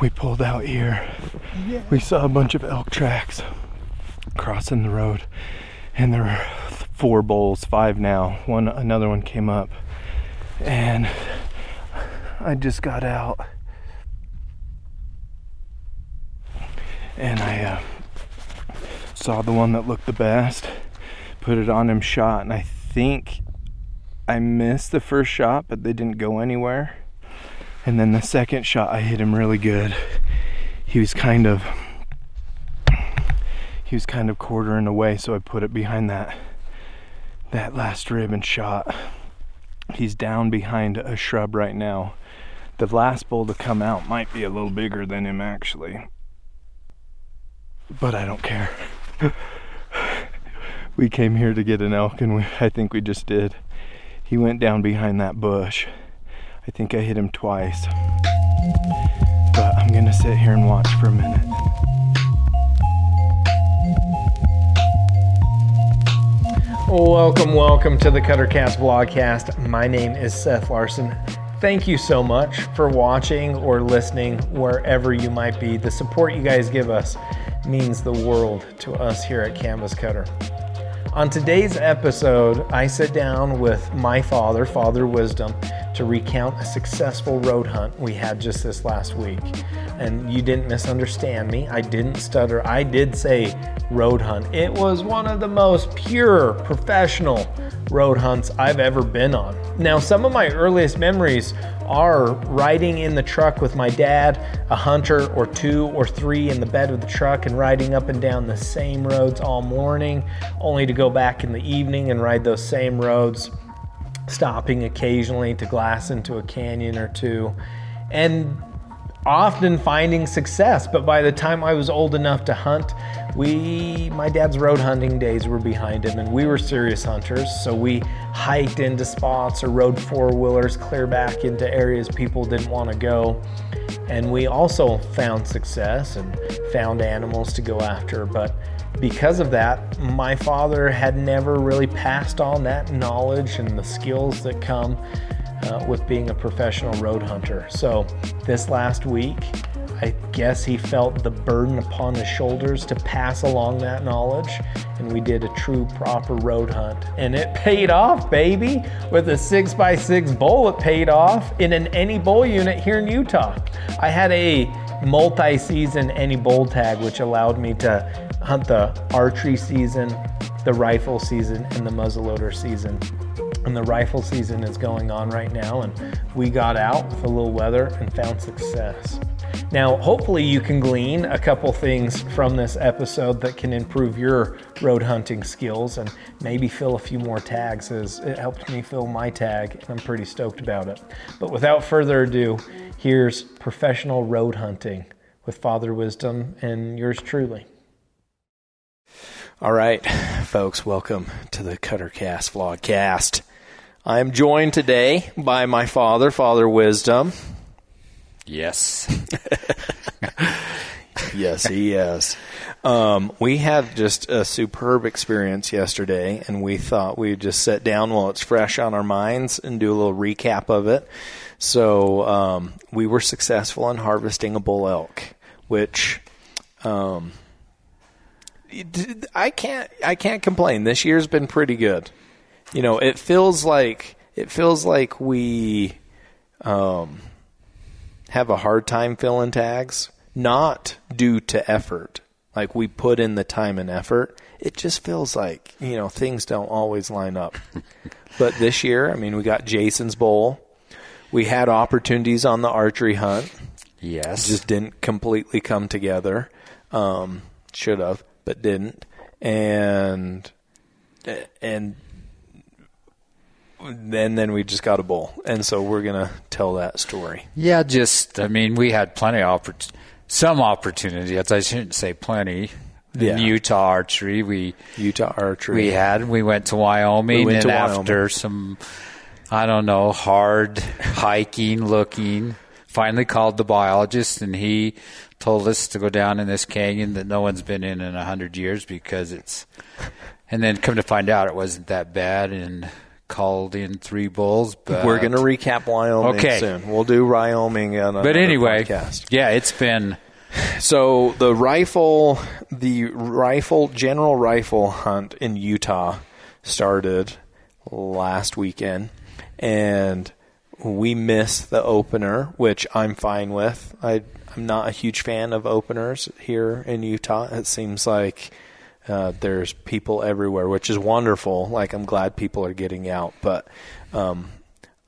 we pulled out here. We saw a bunch of elk tracks crossing the road, and there were four bulls, five now. One, another one came up, and I just got out, and I uh, saw the one that looked the best, put it on him, shot, and I think I missed the first shot, but they didn't go anywhere. And then the second shot, I hit him really good. He was kind of he was kind of quartering away, so I put it behind that that last rib and shot. He's down behind a shrub right now. The last bull to come out might be a little bigger than him actually. But I don't care. we came here to get an elk and we, I think we just did. He went down behind that bush. I think I hit him twice. But I'm gonna sit here and watch for a minute. Welcome, welcome to the Cuttercast vlogcast. My name is Seth Larson. Thank you so much for watching or listening wherever you might be. The support you guys give us means the world to us here at Canvas Cutter. On today's episode, I sit down with my father, Father Wisdom, to recount a successful road hunt we had just this last week. And you didn't misunderstand me. I didn't stutter. I did say road hunt. It was one of the most pure professional road hunts I've ever been on. Now, some of my earliest memories are riding in the truck with my dad, a hunter or two or three in the bed of the truck, and riding up and down the same roads all morning, only to go back in the evening and ride those same roads stopping occasionally to glass into a canyon or two, and often finding success. But by the time I was old enough to hunt, we, my dad's road hunting days were behind him, and we were serious hunters. So we hiked into spots or rode four wheelers clear back into areas people didn't want to go. And we also found success and found animals to go after. But because of that, my father had never really passed on that knowledge and the skills that come uh, with being a professional road hunter. So, this last week, I guess he felt the burden upon his shoulders to pass along that knowledge, and we did a true, proper road hunt. And it paid off, baby! With a 6x6 bull, it paid off in an any bull unit here in Utah. I had a multi season any bull tag, which allowed me to hunt the archery season, the rifle season, and the muzzleloader season. And the rifle season is going on right now, and we got out with a little weather and found success. Now, hopefully, you can glean a couple things from this episode that can improve your road hunting skills and maybe fill a few more tags, as it helped me fill my tag, and I'm pretty stoked about it. But without further ado, here's professional road hunting with Father Wisdom and yours truly. All right, folks, welcome to the Cuttercast vlogcast. I am joined today by my father, Father Wisdom. Yes. yes, he is. Um, we had just a superb experience yesterday, and we thought we'd just sit down while it's fresh on our minds and do a little recap of it. So um, we were successful in harvesting a bull elk, which um, I can't I can't complain. This year's been pretty good. You know, it feels like it feels like we um, have a hard time filling tags, not due to effort. Like we put in the time and effort. It just feels like you know things don't always line up. but this year, I mean, we got Jason's bowl. We had opportunities on the archery hunt. Yes, just didn't completely come together. Um, should have but didn't, and and then then we just got a bull, and so we're gonna tell that story. Yeah, just I mean, we had plenty of oppor- some opportunities. I shouldn't say plenty. Yeah. In Utah archery, we Utah archery. we had we went to Wyoming, We went and to after Wyoming. some, I don't know, hard hiking, looking, finally called the biologist, and he told us to go down in this canyon that no one's been in in a hundred years because it's. And then come to find out, it wasn't that bad, and called in three bulls. But We're going to recap Wyoming Okay. soon. We'll do Wyoming on But anyway, podcast. yeah, it's been So the rifle, the rifle general rifle hunt in Utah started last weekend, and we missed the opener, which I'm fine with. I I'm not a huge fan of openers here in Utah. It seems like uh, there's people everywhere, which is wonderful. Like I'm glad people are getting out, but um,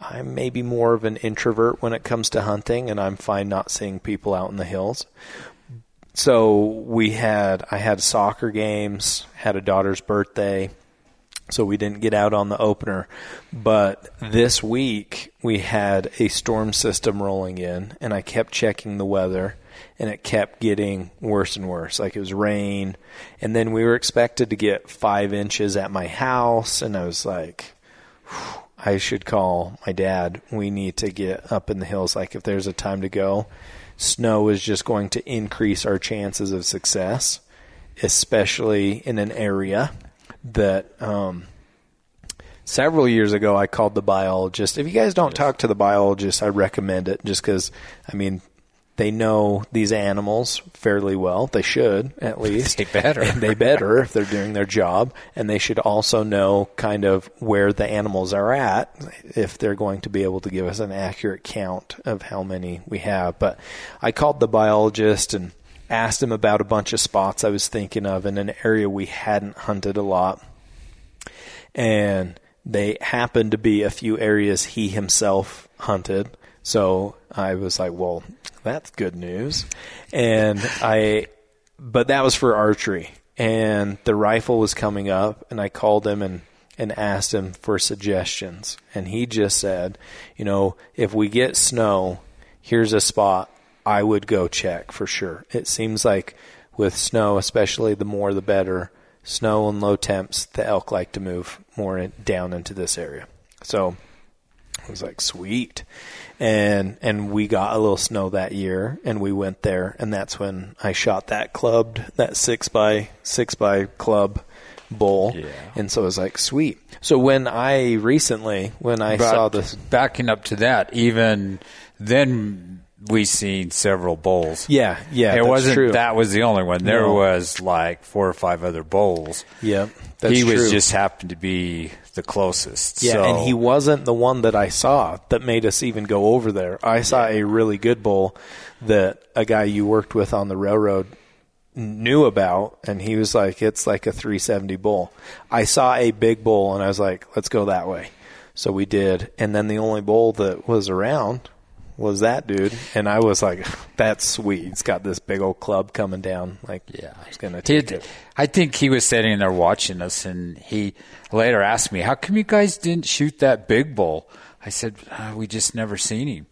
I'm maybe more of an introvert when it comes to hunting, and I'm fine not seeing people out in the hills so we had I had soccer games, had a daughter's birthday, so we didn't get out on the opener. But this week we had a storm system rolling in, and I kept checking the weather, and it kept getting worse and worse. Like it was rain, and then we were expected to get five inches at my house, and I was like. I should call my dad. We need to get up in the hills. Like, if there's a time to go, snow is just going to increase our chances of success, especially in an area that um, several years ago I called the biologist. If you guys don't talk to the biologist, I recommend it just because, I mean, they know these animals fairly well. They should, at least. They better. And they better if they're doing their job. And they should also know kind of where the animals are at if they're going to be able to give us an accurate count of how many we have. But I called the biologist and asked him about a bunch of spots I was thinking of in an area we hadn't hunted a lot. And they happened to be a few areas he himself hunted. So I was like, well, that's good news. And I, but that was for archery. And the rifle was coming up, and I called him and, and asked him for suggestions. And he just said, you know, if we get snow, here's a spot I would go check for sure. It seems like with snow, especially the more the better, snow and low temps, the elk like to move more in, down into this area. So I was like, sweet. And and we got a little snow that year and we went there and that's when I shot that clubbed that six by six by club bull. Yeah. And so I was like, sweet. So when I recently when I But saw this backing up to that, even then we seen several bowls. Yeah, yeah. it wasn't true. that was the only one. There No. was like four or five other bowls. Yeah. That's he was true. just happened to be the closest. Yeah, so, and he wasn't the one that I saw that made us even go over there. I saw a really good bull that a guy you worked with on the railroad knew about, and he was like, "It's like a 370 bull." I saw a big bull, and I was like, "Let's go that way." So we did, and then the only bull that was around was that dude, and I was like, "That's sweet." It's got this big old club coming down. Like, Yeah, I was gonna take it. I think he was sitting there watching us, and he later asked me, "How come you guys didn't shoot that big bull?" I said, uh, "We just never seen him."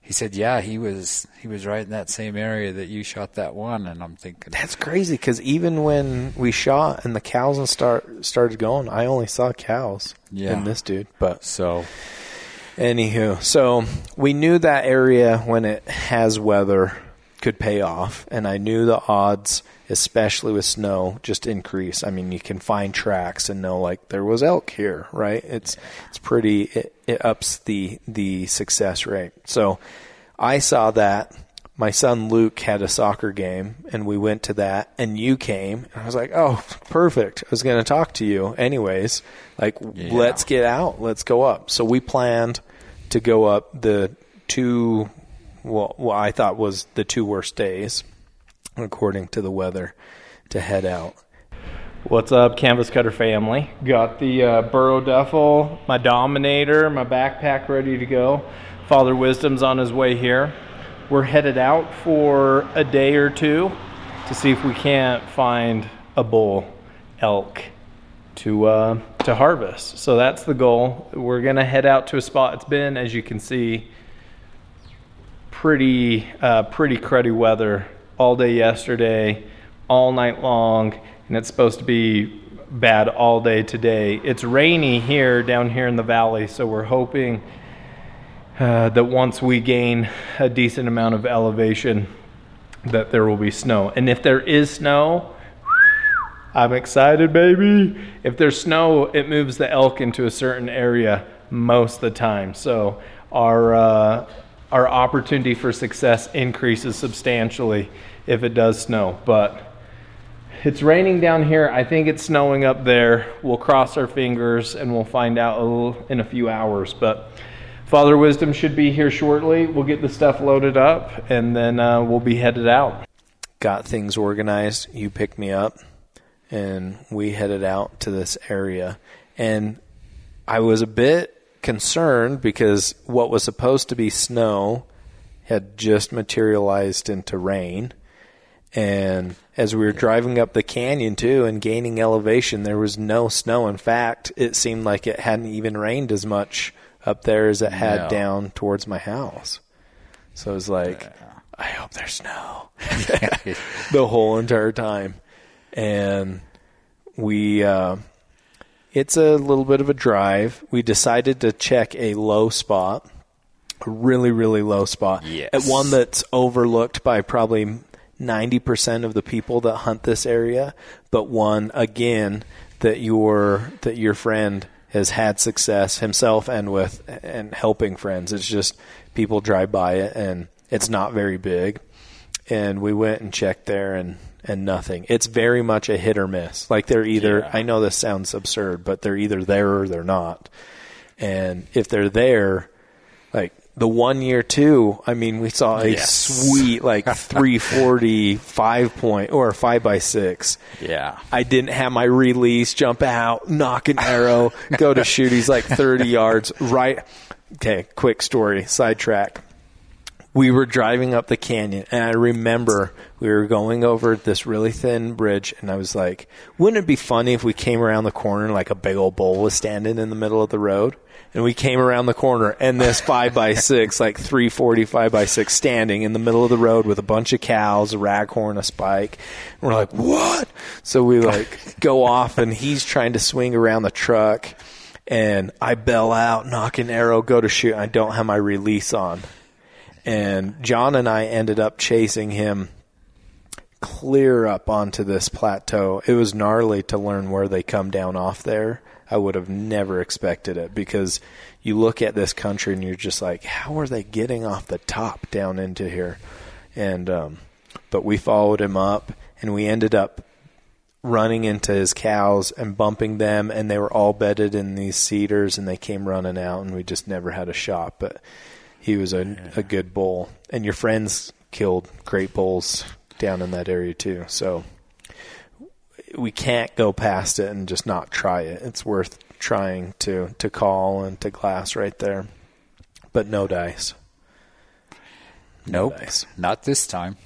He said, "Yeah, he was he was right in that same area that you shot that one." And I'm thinking, That's crazy because even when we shot and the cows and start started going, I only saw cows Yeah. in this dude. But so anywho, so we knew that area when it has weather could pay off, and I knew the odds, especially with snow, just increase. I mean, you can find tracks and know like there was elk here, right? It's it's pretty. It, it ups the the success rate. So I saw that. My son Luke had a soccer game, and we went to that, and you came, and I was like, "Oh, perfect!" I was going to talk to you, anyways. Like, let's get out, let's go up. So we planned to go up the two, well, what I thought was the two worst days, according to the weather, to head out. What's up, Canvas Cutter family? Got the uh, Burrow Duffel, my Dominator, my backpack ready to go. Father Wisdom's on his way here. We're headed out for a day or two to see if we can't find a bull elk to uh, to harvest. So that's the goal. We're gonna head out to a spot. It's been, as you can see, pretty uh, pretty cruddy weather all day yesterday, all night long, and it's supposed to be bad all day today. It's rainy here down here in the valley, so we're hoping uh, that once we gain a decent amount of elevation, that there will be snow. And if there is snow, I'm excited, baby. If there's snow, it moves the elk into a certain area most of the time. So our uh, our opportunity for success increases substantially if it does snow. But it's raining down here. I think it's snowing up there. We'll cross our fingers and we'll find out in a few hours. But Father Wisdom should be here shortly. We'll get the stuff loaded up and then uh, we'll be headed out. Got things organized. You picked me up and we headed out to this area. And I was a bit concerned because what was supposed to be snow had just materialized into rain. And as we were driving up the canyon too and gaining elevation, there was no snow. In fact, it seemed like it hadn't even rained as much up there as it had No. down towards my house. So it was like, I hope there's snow the whole entire time. And we, uh, it's a little bit of a drive. We decided to check a low spot, a really, really low spot. Yes. At one that's overlooked by probably 90% of the people that hunt this area, but one, again, that your, that your friend has had success himself and with, and helping friends. It's just people drive by it and it's not very big and we went and checked there and and nothing. It's very much a hit or miss. Like they're either Yeah. I know this sounds absurd, but they're either there or they're not. And if they're there, like the one year two, I mean, we saw a Yes. sweet like 340 five point or five by six. Yeah. I didn't have my release, jump out, nock an arrow, go to shoot. He's like 30 yards right. Okay, quick story, sidetrack. We were driving up the canyon, and I remember we were going over this really thin bridge, and I was like, wouldn't it be funny if we came around the corner and like a big old bull was standing in the middle of the road? And we came around the corner, and this five by six, like three forty five by six, standing in the middle of the road with a bunch of cows, a raghorn, a spike. And we're like, what? So we like go off, and he's trying to swing around the truck, and I bell out, nock an arrow, go to shoot. I don't have my release on and John and I ended up chasing him clear up onto this plateau. It was gnarly to learn where they come down off there. I would have never expected it because you look at this country and you're just like, how are they getting off the top down into here? And um, but we followed him up and we ended up running into his cows and bumping them and they were all bedded in these cedars and they came running out and we just never had a shot. But he was a, a good bull. And your friends killed great bulls down in that area too. So we can't go past it and just not try it it's worth trying to to call and to glass right there but no dice Nope. dice. Not this time.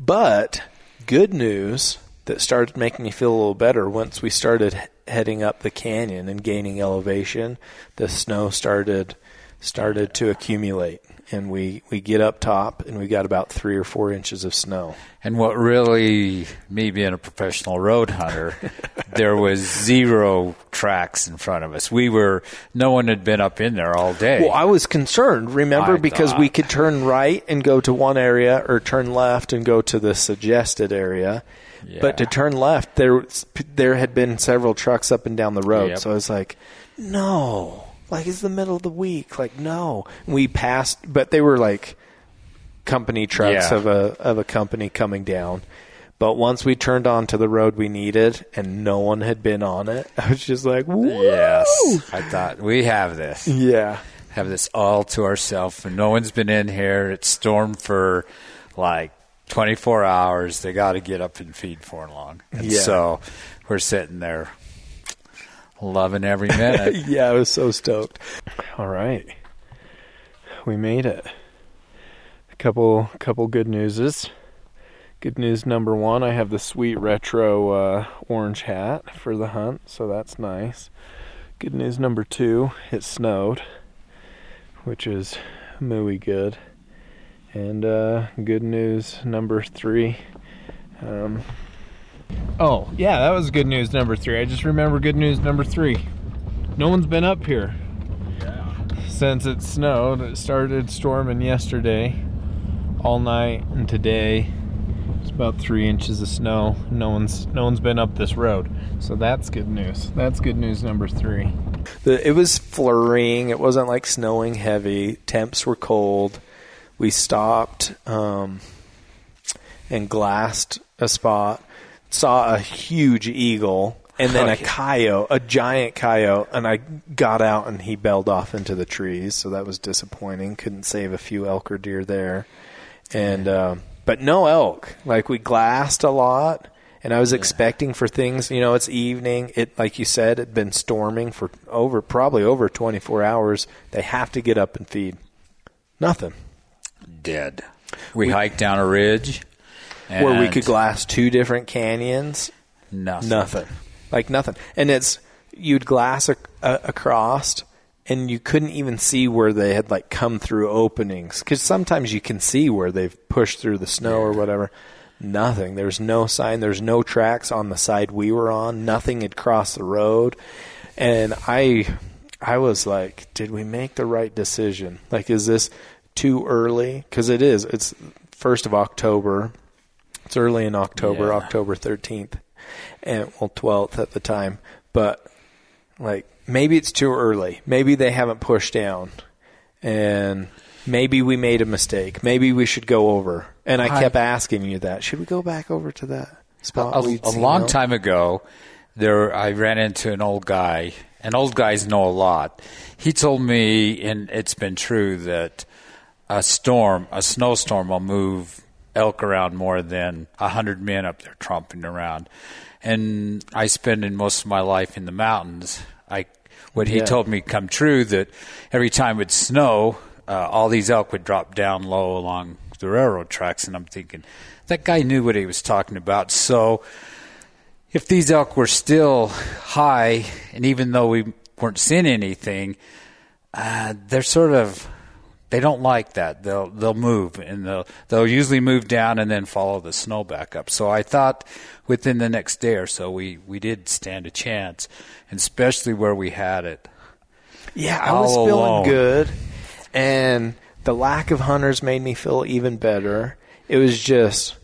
But good news that started making me feel a little better once we started heading up the canyon and gaining elevation. The snow started started to accumulate, and we we get up top and we got about three or four inches of snow. And what really, me being a professional road hunter, there was zero tracks in front of us. We were, no one had been up in there all day. Well, I was concerned, remember, I because we could turn right and go to one area or turn left and go to the suggested area. But to turn left, there there had been several trucks up and down the road. Yep. So I was like, no, like it's the middle of the week. Like, no. We passed, but they were like company trucks Yeah. of a of a company coming down. But once we turned onto the road we needed and no one had been on it, I was just like, Woo! yes. I thought, we have this. Yeah. Have this all to ourselves. And no one's been in here. It's stormed for like 24 hours. They got to get up and feed for long. And Yeah. so we're sitting there loving every minute. yeah, I was so stoked. All right. We made it. A couple couple good newses. Good news number 1, I have the sweet retro uh, orange hat for the hunt, so that's nice. Good news number 2, it snowed, which is mooey good. And uh, good news number 3, um, Oh, yeah, that was good news number 3. I just remember good news number 3. No one's been up here since it snowed. It started storming yesterday, all night, and today. It's about three inches of snow. No one's no one's been up this road, so that's good news. That's good news number three. The, it was flurrying. It wasn't like snowing heavy. Temps were cold. We stopped um, and glassed a spot. Saw a huge eagle and then a coyote, a giant coyote, and I got out and he bailed off into the trees. So that was disappointing. Couldn't save a few elk or deer there, and uh, but no elk. Like we glassed a lot. And I was expecting for things, you know, it's evening. It, like you said, it'd been storming for over, probably over 24 hours. They have to get up and feed. Nothing. Dead. We, hiked down a ridge. Where we could glass two different canyons. Nothing. Nothing. Like nothing. And it's, you'd glass a, a, across and you couldn't even see where they had like come through openings. Because sometimes you can see where they've pushed through the snow or whatever. Nothing. There's no sign. There's no tracks on the side we were on. Nothing had crossed the road. And I, I was like, did we make the right decision? Like, is this too early? Because it is. It's first of October. It's early in October, Yeah. October 13th, and well, 12th at the time. But like, maybe it's too early. Maybe they haven't pushed down, and maybe we made a mistake. Maybe we should go over. And I I- kept asking you that. Should we go back over to that spot? a, a long elk? time ago, there I ran into an old guy, and old guys know a lot. He told me, and it's been true, that a storm, a snowstorm, will move elk around more than a hundred men up there tromping around. And I spend in most of my life in the mountains. I what he Yeah. told me come true that every time it snow, uh, all these elk would drop down low along the railroad tracks, and I'm thinking that guy knew what he was talking about. So if these elk were still high, and even though we weren't seeing anything, uh, they're sort of they don't like that. They'll they'll move and they'll they'll usually move down and then follow the snow back up. So I thought within the next day or so we we did stand a chance, especially where we had it. Yeah, I was all feeling good, and the lack of hunters made me feel even better. It was just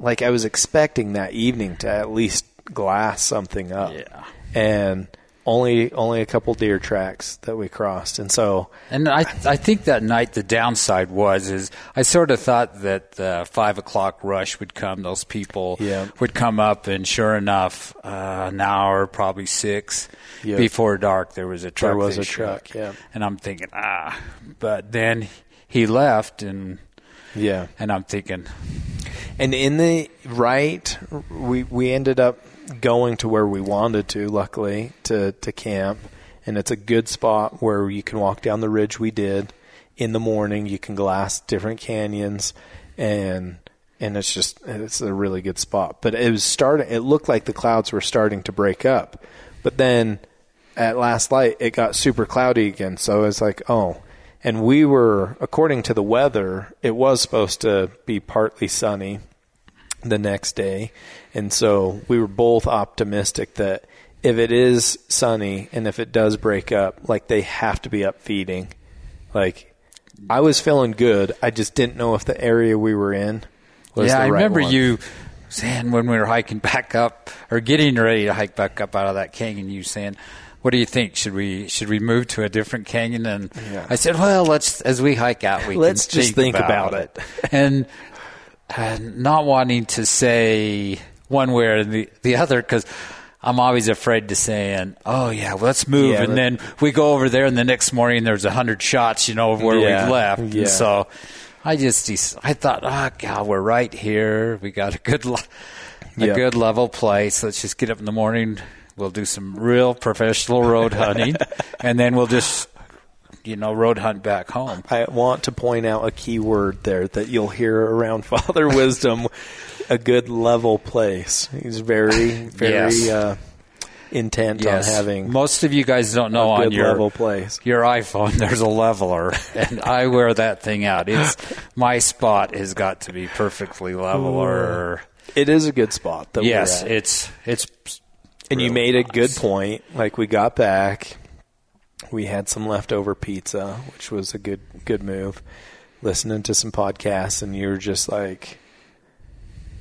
like I was expecting that evening to at least glass something up. Yeah. and only only a couple deer tracks that we crossed, and so And I I think that night the downside was is I sort of thought that the five o'clock rush would come. Those people Yeah. would come up, and sure enough, uh, an hour, probably six Yeah. before dark, there was a truck. There was a truck, shook. yeah. And I'm thinking, ah, but then he left, and yeah. and I'm thinking, And in the right, we we ended up going to where we wanted to. Luckily, to to camp, and it's a good spot where you can walk down the ridge. We did in the morning. You can glass different canyons, and and it's just it's a really good spot. But it was starting. It looked like the clouds were starting to break up, but then at last light it got super cloudy again. So it's like oh. And we were, according to the weather, it was supposed to be partly sunny the next day. And so we were both optimistic that if it is sunny and if it does break up, like they have to be up feeding. Like I was feeling good. I just didn't know if the area we were in was yeah, I right remember one. you saying when we were hiking back up or getting ready to hike back up out of that canyon, you saying, "What do you think? Should we should we move to a different canyon?" And Yeah. I said, "Well, let's as we hike out, we Let's can just think about it." and uh, not wanting to say one way or the the other because. I'm always afraid to saying, "Oh yeah, well, let's move," Yeah, and then we go over there, and the next morning there's a hundred shots, you know, of where Yeah, we've left. yeah. And so I just I thought, oh God, we're right here. We got a good le- a Yeah. good level place. Let's just get up in the morning. We'll do some real professional road hunting, and then we'll just you know road hunt back home. I want to point out a key word there that you'll hear around Father Wisdom a good level place. He's very, very Yes. uh, intent Yes, on having most of you guys don't know a on your level place. your iPhone there's a leveler, and I wear that thing out. It's my spot has got to be perfectly level, or It is a good spot that yes, it's it's. And you really made a good point. Like we got back, we had some leftover pizza, which was a good good move. Listening to some podcasts, and you were just like,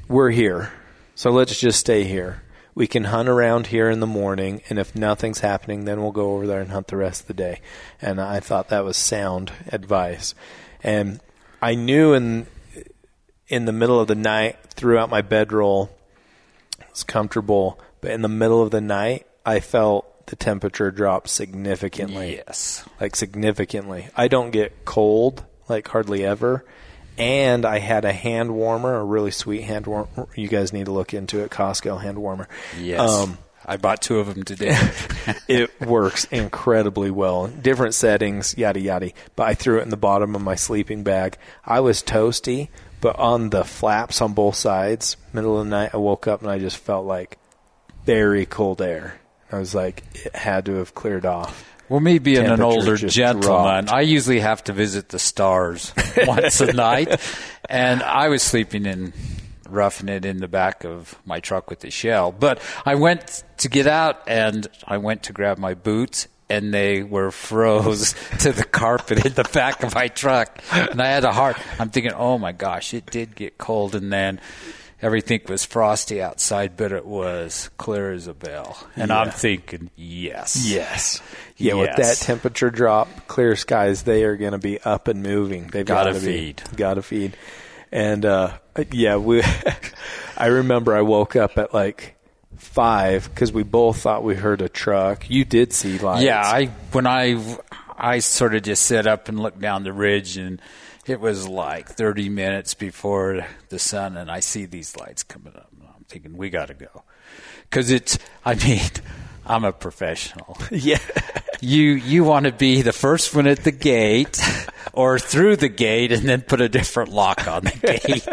we're here, so let's just stay here. We can hunt around here in the morning, and if nothing's happening, then we'll go over there and hunt the rest of the day. And I thought that was sound advice. And I knew in in the middle of the night, throughout my bedroll, it was comfortable, but in the middle of the night, I felt the temperature drop significantly Yes. like significantly. I don't get cold like hardly ever. And I had a hand warmer, a really sweet hand warmer. You guys need to look into it. Costco hand warmer. Yes. Um, I bought two of them today. it works incredibly well. Different settings, yada yada. But I threw it in the bottom of my sleeping bag. I was toasty, but on the flaps on both sides, middle of the night, I woke up and I just felt like very cold air. I was like, it had to have cleared off. Well, me being an older gentleman, dropped. I usually have to visit the stars once a night, and I was sleeping in roughing it in the back of my truck with the shell. But I went to get out, and I went to grab my boots, and they were froze to the carpet in the back of my truck, and I had a heart. I'm thinking, oh my gosh, it did get cold, and then. Everything was frosty outside, but it was clear as a bell. And I'm thinking, yes. Yes. Yeah, with that temperature drop, clear skies, they are going to be up and moving. They've got to feed. Got to feed. And uh, yeah, we. I remember I woke up at like five because we both thought we heard a truck. You did see lights. Yeah, I when I I sort of just set up and looked down the ridge, and it was like 30 minutes before the sun, and I see these lights coming up. And I'm thinking we got to go because it's. I mean, I'm a professional. yeah. You you want to be the first one at the gate or through the gate, and then put a different lock on the gate.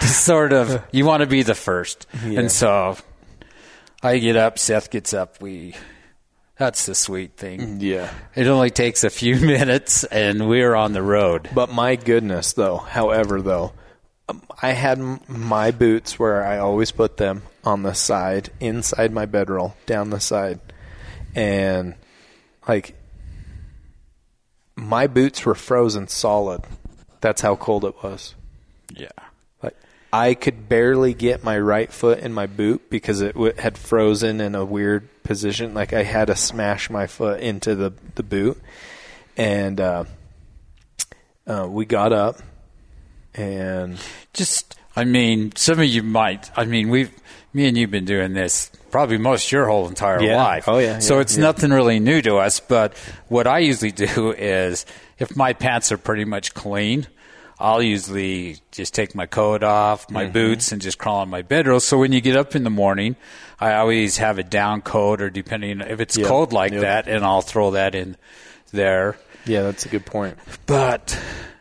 to sort of, you want to be the first, Yeah. and so I get up. Seth gets up. We. That's the sweet thing. Yeah. It only takes a few minutes, and we're on the road. But my goodness, though, however, though, um, I had my boots where I always put them on the side, inside my bedroll, down the side. And, like, my boots were frozen solid. That's how cold it was. Yeah. I could barely get my right foot in my boot because it w- had frozen in a weird position. Like, I had to smash my foot into the, the boot. And, uh, uh, we got up and Just, I mean, some of you might. I mean, we've, me and you've been doing this probably most your whole entire Yeah. life. Oh, yeah, So yeah, it's yeah. nothing really new to us. But what I usually do is, if my pants are pretty much clean, I'll usually just take my coat off, my Mm-hmm. boots, and just crawl on my bedroll. So when you get up in the morning, I always have a down coat, or depending if it's Yep. cold like Yep. that, and I'll throw that in there. yeah, that's a good point. But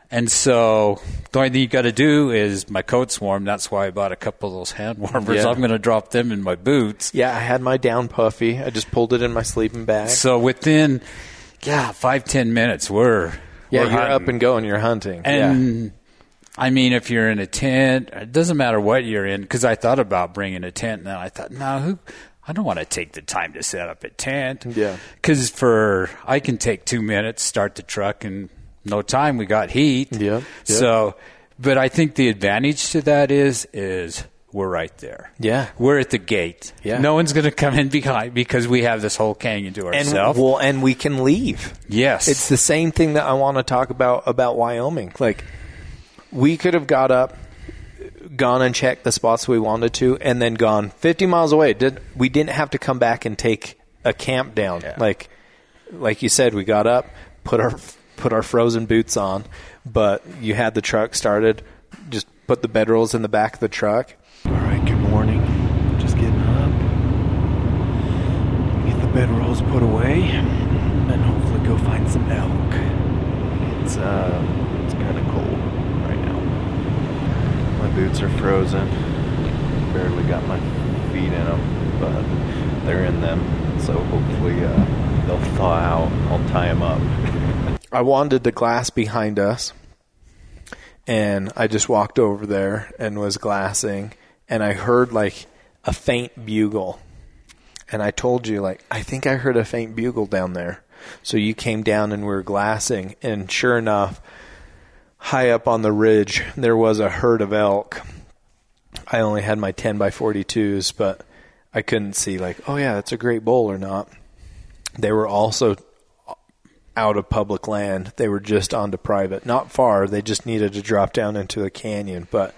and so the only thing you got to do is my coat's warm. That's why I bought a couple of those hand warmers. Yeah. I'm going to drop them in my boots. Yeah, I had my down puffy. I just pulled it in my sleeping bag. So within yeah five ten minutes we're yeah, you're hunting. up and going. You're hunting. and. I mean, if you're in a tent, it doesn't matter what you're in. Because I thought about bringing a tent, and then I thought, no, who? I don't want to take the time to set up a tent. Yeah. Because for I can take two minutes, start the truck, and no time. We got heat. Yep, yep. So, but I think the advantage to that is is we're right there. Yeah. We're at the gate. Yeah. No one's going to come in behind because we have this whole canyon to and ourselves. well, and we can leave. yes. It's the same thing that I want to talk about about Wyoming. Like we could have got up, gone and checked the spots we wanted to, and then gone 50 miles away. Did we didn't have to come back and take a camp down. Yeah. Like like you said, we got up, put our put our frozen boots on, but you had the truck started. Just put the bedrolls in the back of the truck. All right, good morning. Just getting up. Get the bedrolls put away, and hopefully go find some elk. It's uh, it's kind of cold right now. My boots are frozen. Barely got my feet in them, but they're in them. So hopefully uh, they'll thaw out. I'll tie them up. I wanted the glass behind us, and I just walked over there and was glassing, and I heard like a faint bugle. And I told you, like, I think I heard a faint bugle down there. So you came down and we were glassing, and sure enough, high up on the ridge, there was a herd of elk. I only had my 10 by 42s, but I couldn't see like, oh yeah, that's a great bull or not. They were also out of public land. They were just onto private, not far. They just needed to drop down into a canyon. But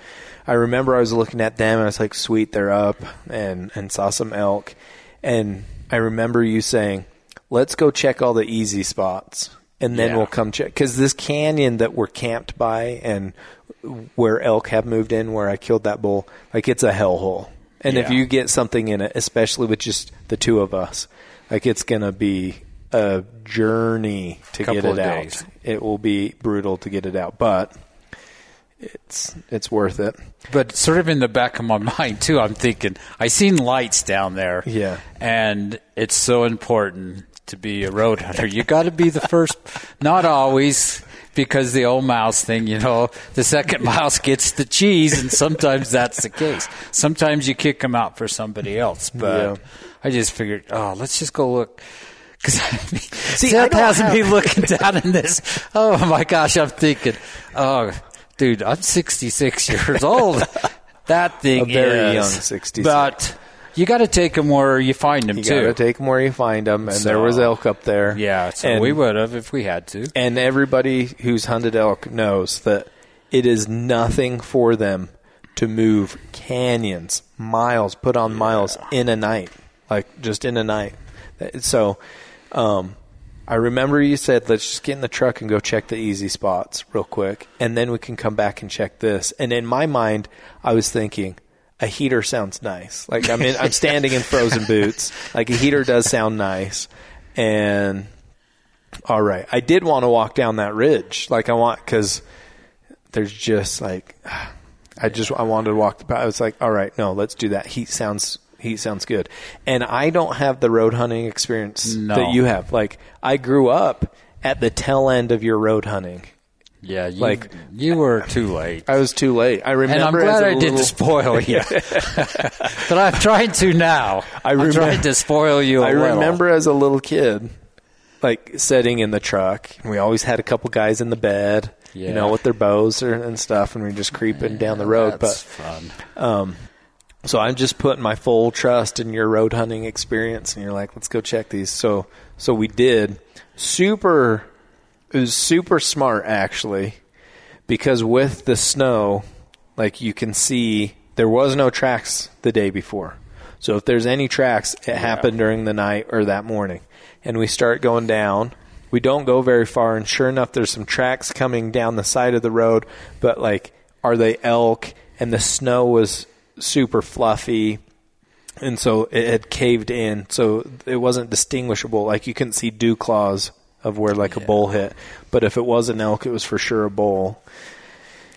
I remember I was looking at them and I was like, sweet, they're up, and and saw some elk. And I remember you saying, let's go check all the easy spots, and then Yeah. we'll come check because this canyon that we're camped by and where elk have moved in, where I killed that bull, like it's a hellhole. And if you get something in it, especially with just the two of us, like it's gonna be a journey to get it out. days. It will be brutal to get it out, but it's it's worth it. But sort of in the back of my mind too, I'm thinking I seen lights down there. Yeah. and it's so important to be a road hunter. You got to be the first. Not always. Because the old mouse thing, you know, the second mouse gets the cheese, and sometimes that's the case. Sometimes you kick them out for somebody else. But Yeah. I just figured, oh, let's just go look. Because I Seth has have- me looking down in this. Oh my gosh, I'm thinking, oh, dude, I'm 66 years old. That thing is. A very young 66. But you got to take them where you find them You too. gotta take them where you find them, and there was elk up there. yeah, so and, we would have if we had to. And everybody who's hunted elk knows that it is nothing for them to move canyons, miles, put on miles in a night, like just in a night. So, um, I remember you said, let's just get in the truck and go check the easy spots real quick, and then we can come back and check this. And in my mind, I was thinking, a heater sounds nice. Like I'm in, I'm standing in frozen boots. Like a heater does sound nice, and all right. I did want to walk down that ridge. Like I want because there's just like I just I wanted to walk. The, path. I was like, all right, no, let's do that. Heat sounds heat sounds good. And I don't have the road hunting experience No. that you have. Like I grew up at the tail end of your road hunting. Yeah, you, Like- you were too late. I was too late. I remember. And. I'm glad I little, didn't spoil you. but I'm trying to now. I remem- trying to spoil you a I little. remember as a little kid, like sitting in the truck, and we always had a couple guys in the bed, you know, with their bows or, and stuff, and we are just creeping down the road. That's But fun. Um, so I'm just putting my full trust in your road hunting experience, and you're like, let's go check these. So so we did. Super, it was super smart actually, because with the snow, like you can see there was no tracks the day before. So if there's any tracks, it happened during the night or that morning. And we start going down. We don't go very far, and sure enough, there's some tracks coming down the side of the road. But like, are they elk? And the snow was super fluffy, and so it had caved in, so it wasn't distinguishable. Like you couldn't see dew claws of where like a bull hit. But if it was an elk, it was for sure a bull.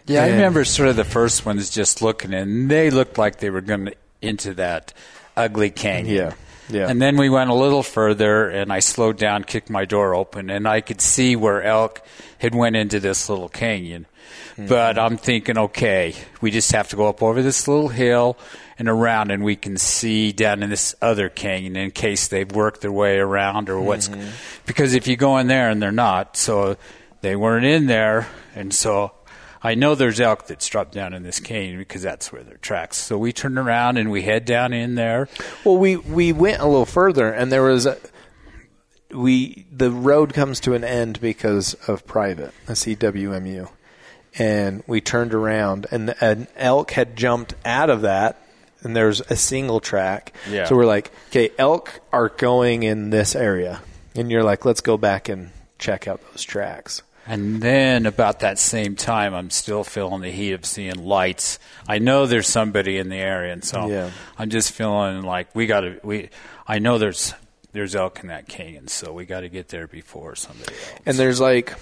Yeah, I remember sort of the first ones just looking, and they looked like they were going into that ugly canyon. Yeah, yeah. And then we went a little further, and I slowed down, kicked my door open, and I could see where elk had went into this little canyon. Mm-hmm. But I'm thinking, okay, we just have to go up over this little hill and around, and we can see down in this other canyon in case they've worked their way around or what's. Mm-hmm. Because if you go in there and they're not, so they weren't in there, and so I know there's elk that's dropped down in this canyon because that's where their tracks. So we turn around and we head down in there. Well, we we went a little further, and there was a, we the road comes to an end because of private a CWMU, and we turned around, and an elk had jumped out of that, and there's a single track. Yeah. So we're like, okay, elk are going in this area, and you're like, let's go back and check out those tracks. And then about that same time, I'm still feeling the heat of seeing lights. I know there's somebody in the area, and so Yeah. I'm just feeling like we got to. We I know there's there's elk in that canyon, so we got to get there before somebody else. And there's like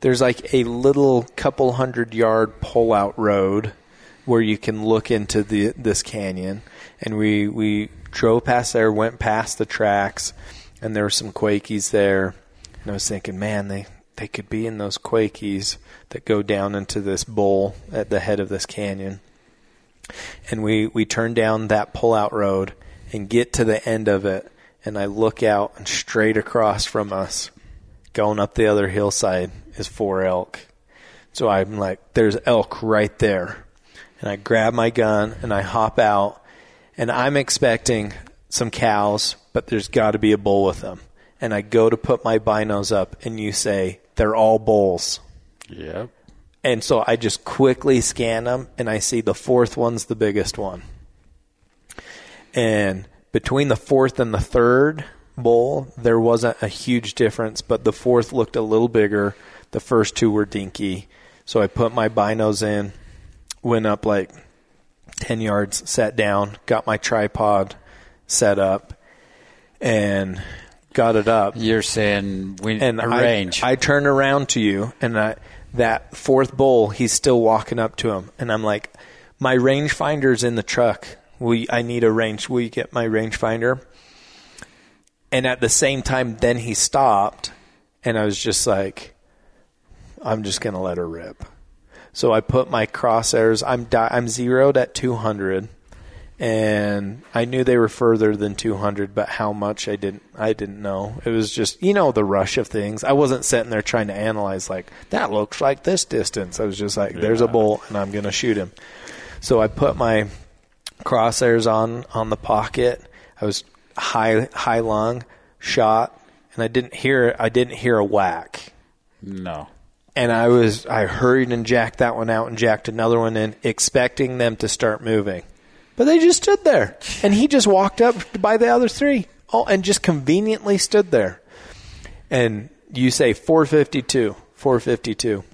there's like a little couple hundred yard pull out road where you can look into the this canyon. And we we drove past there went past the tracks and there were some quakies there. And I was thinking man they they could be in those quakies that go down into this bowl at the head of this canyon. And we we turn down that pull out road and get to the end of it and I look out and straight across from us going up the other hillside is four elk. So I'm like, there's elk right there. and I grab my gun and I hop out, and I'm expecting some cows, but there's got to be a bull with them. And I go to put my binos up, and you say they're all bulls. Yep. And so I just quickly scan them, and I see the fourth one's the biggest one. And between the fourth and the third bowl, there wasn't a huge difference, but the fourth looked a little bigger. The first two were dinky. So I put my binos in, went up like 10 yards, sat down, got my tripod set up, and got it up You're saying we and arrange. I, I turn around to you, and I, that fourth bull, he's still walking up to him, and I'm like, my rangefinder's in the truck. We, I need a range. Will you get my rangefinder? And at the same time, then he stopped, and I was just like, I'm just gonna let her rip. So I put my crosshairs. I'm di- I'm zeroed at 200, and I knew they were further than 200, but how much I didn't I didn't know. It was just you know the rush of things. I wasn't sitting there trying to analyze like that looks like this distance. I was just like, there's a bull, and I'm gonna shoot him. So I put my crosshairs on on the pocket. I was high high lung shot, and I didn't hear I didn't hear a whack. No. and I was I hurried and jacked that one out and jacked another one in, expecting them to start moving, but they just stood there, and he just walked up by the other three, oh, and just conveniently stood there, and you say 452, 452,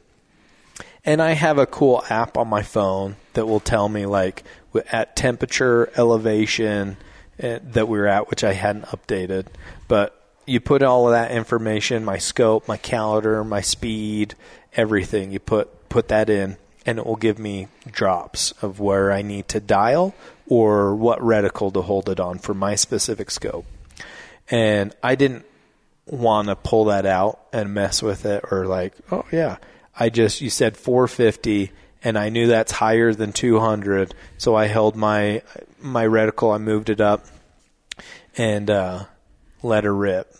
and I have a cool app on my phone that will tell me like at temperature, elevation uh, that we were at, which I hadn't updated, but you put all of that information, my scope, my caliber, my speed, everything. You put put that in, and it will give me drops of where I need to dial or what reticle to hold it on for my specific scope. And I didn't want to pull that out and mess with it or like, oh yeah. I just you said 450 and I knew that's higher than 200, so I held my my reticle, I moved it up and uh let her rip.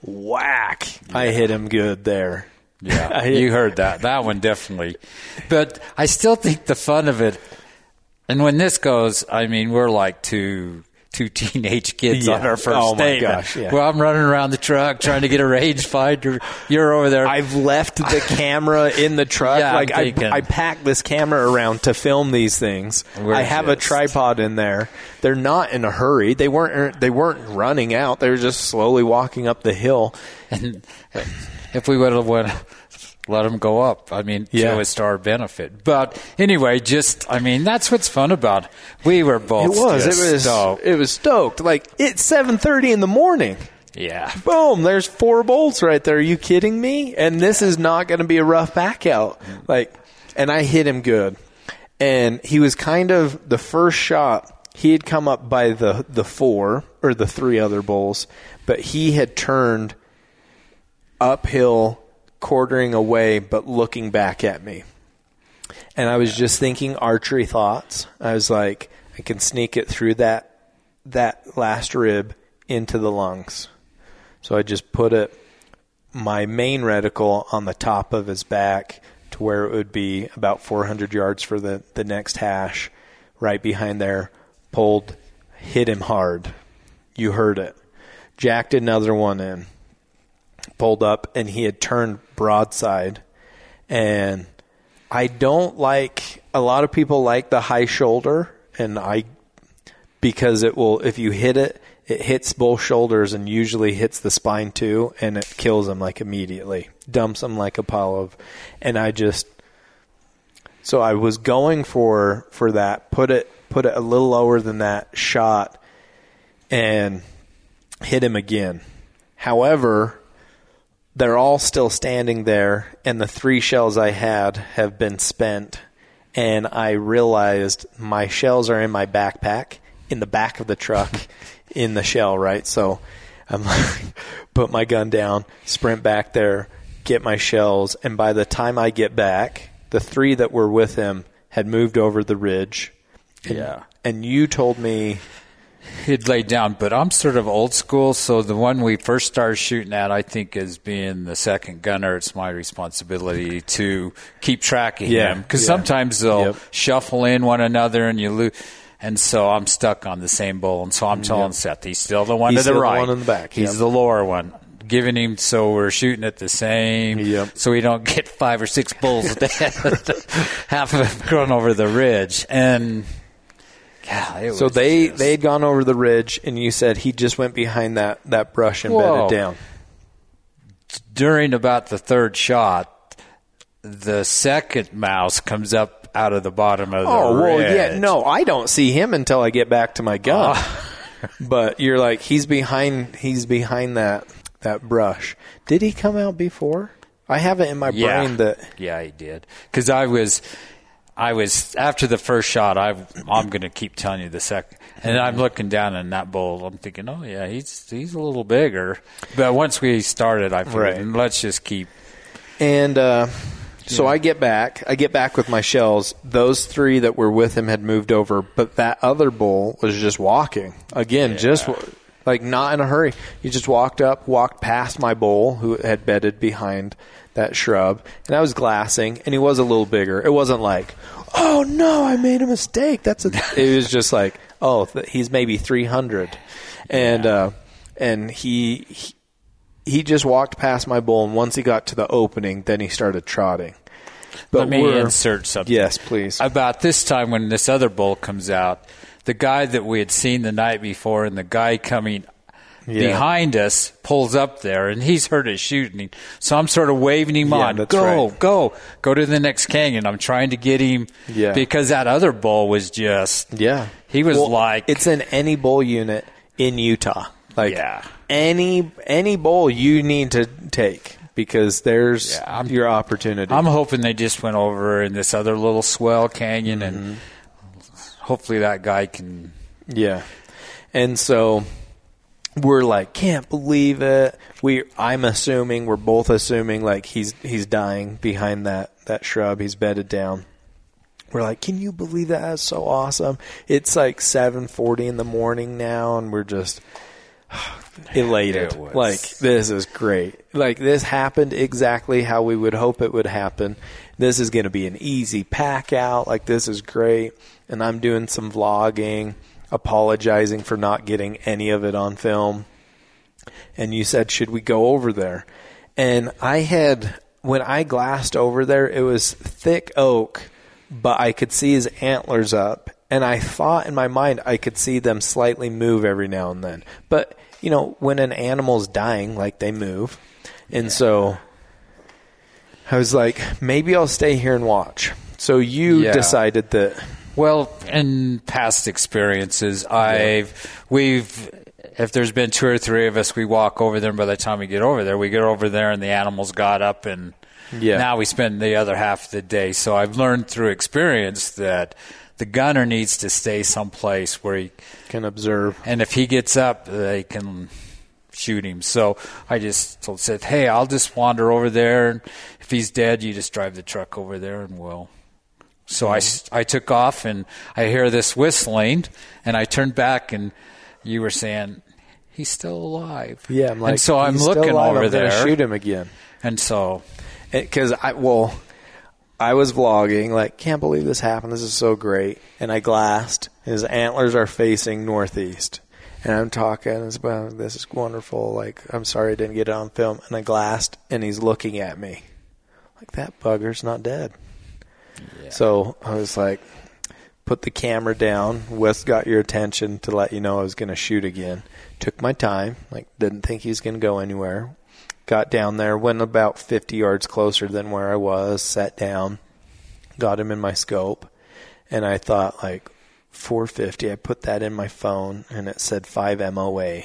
Whack. I hit him good there. Yeah, you heard that. That one definitely. But I still think the fun of it, and when this goes, I mean, we're like two two teenage kids Yeah. on our first Oh, my date. gosh, yeah. Well, I'm running around the truck trying to get a range finder. You're over there. I've left the camera in the truck. Yeah, like I, I packed this camera around to film these things. We're I have a tripod in there. They're not in a hurry. They weren't. Er, they weren't running out. They were just slowly walking up the hill. and if we would have went, let them go up. I mean, Yeah. to it's to our benefit. But anyway, just I mean, that's what's fun about. It. We were both. It was. It was. stoked. It was stoked. Like it's seven thirty in the morning. yeah. Boom! There's four bolts right there. Are you kidding me? And this is not going to be a rough back out. Like, and I hit him good. And he was kind of the first shot. He had come up by the the four or the three other bulls, but he had turned uphill, quartering away, but looking back at me. And I was just thinking archery thoughts. I was like, I can sneak it through that that last rib into the lungs. So I just put it my main reticle on the top of his back to where it would be about 400 yards for the, the next hash, right behind there. Pulled, hit him hard. You heard it. Jacked another one in. Pulled up, and he had turned broadside. And I don't like, a lot of people like the high shoulder, and I because it will if you hit it it hits both shoulders and usually hits the spine too and it kills them like immediately dumps them like a pile of and i just so i was going for for that put it put it a little lower than that shot and hit him again however they're all still standing there and the three shells i had have been spent and i realized my shells are in my backpack in the back of the truck in the shell, right? So I'm like, put my gun down, sprint back there, get my shells, and by the time I get back, the three that were with him had moved over the ridge. And, Yeah. And you told me he'd lay down. But I'm sort of old school, so the one we first started shooting at, I think, as being the second gunner, it's my responsibility to keep track of Yeah, him because yeah. sometimes they'll Yep. shuffle in one another and you lose. And so I'm stuck on the same bull, and so I'm mm, telling Seth he's still the one He's to the still the one in the back, He's yep. the lower one. Giving him so we're shooting at the same, Yep. so we don't get five or six bulls dead, half of them going over the ridge, and it So they just- they'd gone over the ridge, and you said he just went behind that that brush and Whoa. bedded down. during about the third shot, the second mouse comes up out of the bottom of the Oh well, yeah. No, I don't see him until I get back to my gun. Ah. but you're like he's behind. He's behind that that brush. Did he come out before? I have it in my yeah, brain that yeah, he did. Because I was, I was after the first shot. I I'm going to keep telling you the second, and I'm looking down in that bowl. I'm thinking, oh yeah, he's he's a little bigger. But once we started, I figured, Right. let's just keep. And uh, so I get back. I get back with my shells. Those three that were with him had moved over, but that other bull was just walking again, just like not in a hurry. He just walked up, walked past my bull who had bedded behind that shrub, and I was glassing, and he was a little bigger. It wasn't like, oh no, I made a mistake. That's a. it was just like, oh, th- he's maybe three hundred, and uh, and he, he he just walked past my bull, and once he got to the opening, then he started trotting. But Let me insert something. Yes, please. About this time when this other bull comes out, the guy that we had seen the night before and the guy coming Yeah. behind us pulls up there and he's heard us shooting. So I'm sort of waving him Yeah, on. Go, right. go, go to the next canyon. I'm trying to get him Yeah. because that other bull was just yeah, He was Well, like it's in any bull unit in Utah. Like Yeah. any any bull you need to take because there's Yeah, your opportunity. I'm hoping they just went over in this other little swell canyon Mm-hmm. and hopefully that guy can Yeah. And so we're like, can't believe it. We I'm assuming we're both assuming like he's he's dying behind that that shrub. He's bedded down. We're like, can you believe that? That's so awesome. It's like 7:40 in the morning now and we're just elated. Like this is great. Like this happened exactly how we would hope it would happen. This is going to be an easy pack out. Like this is great. And I'm doing some vlogging, apologizing for not getting any of it on film. And you said, "Should we go over there?" And I had when I glassed over there, it was thick oak, but I could see his antlers up, and I thought in my mind I could see them slightly move every now and then. But you know, when an animal's dying, like they move, and so I was like, maybe I'll stay here and watch. So you Yeah. decided that Well, in past experiences, I've we've if there's been two or three of us, we walk over there. and By the time we get over there, we get over there, and the animals got up, and Yeah. now we spend the other half of the day. So I've learned through experience that the gunner needs to stay someplace where he, can observe. and if he gets up, they can shoot him. So I just told Seth, "Hey, I'll just wander over there, and if he's dead, you just drive the truck over there, and we'll." So I, I took off and I hear this whistling and I turned back and you were saying he's still alive. Yeah, I'm like, and so I'm "He's still looking alive. over I'm gonna there shoot him again. and so eh, because I well, I was vlogging. Like, can't believe this happened. This is so great. And I glassed. His antlers are facing northeast, and I'm talking. It's, well, this is wonderful. Like, I'm sorry I didn't get it on film. And I glassed, and he's looking at me, like that bugger's not dead. So I was like, put the camera down. Wes got your attention to let you know I was going to shoot again. Took my time. Like, didn't think he was going to go anywhere got down there, went about 50 yards closer than where I was, sat down, got him in my scope, and I thought like 450. I put that in my phone and it said 5 MOA.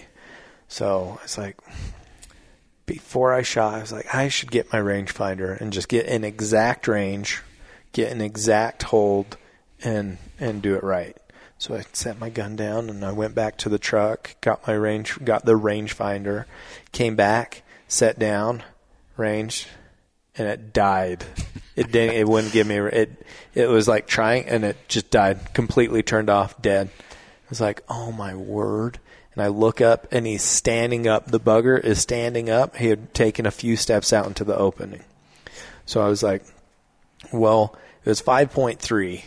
So I was like, before I shot, I was like, I should get my rangefinder and just get an exact range, get an exact hold, and and do it right. So I set my gun down and I went back to the truck, got my range, got the rangefinder, came back, sat down, ranged, and it died. It didn't. It wouldn't give me. It. It was like trying, and it just died. Completely turned off, dead. I was like, oh my word. And I look up and he's standing up. The bugger is standing up. He had taken a few steps out into the opening. So I was like, well, it was 5.3.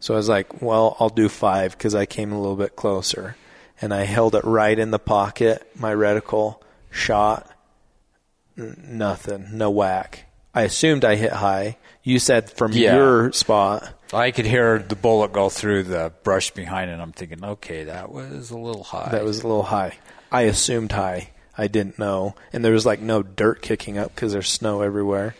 So I was like, well, I'll do five because I came a little bit closer. And I held it right in the pocket, my reticle, shot, n- nothing, no whack. I assumed I hit high. You said from Yeah. your spot. I could hear the bullet go through the brush behind it. and I'm thinking, okay, that was a little high. That was a little high. I assumed high. I didn't know. And there was like no dirt kicking up because there's snow everywhere.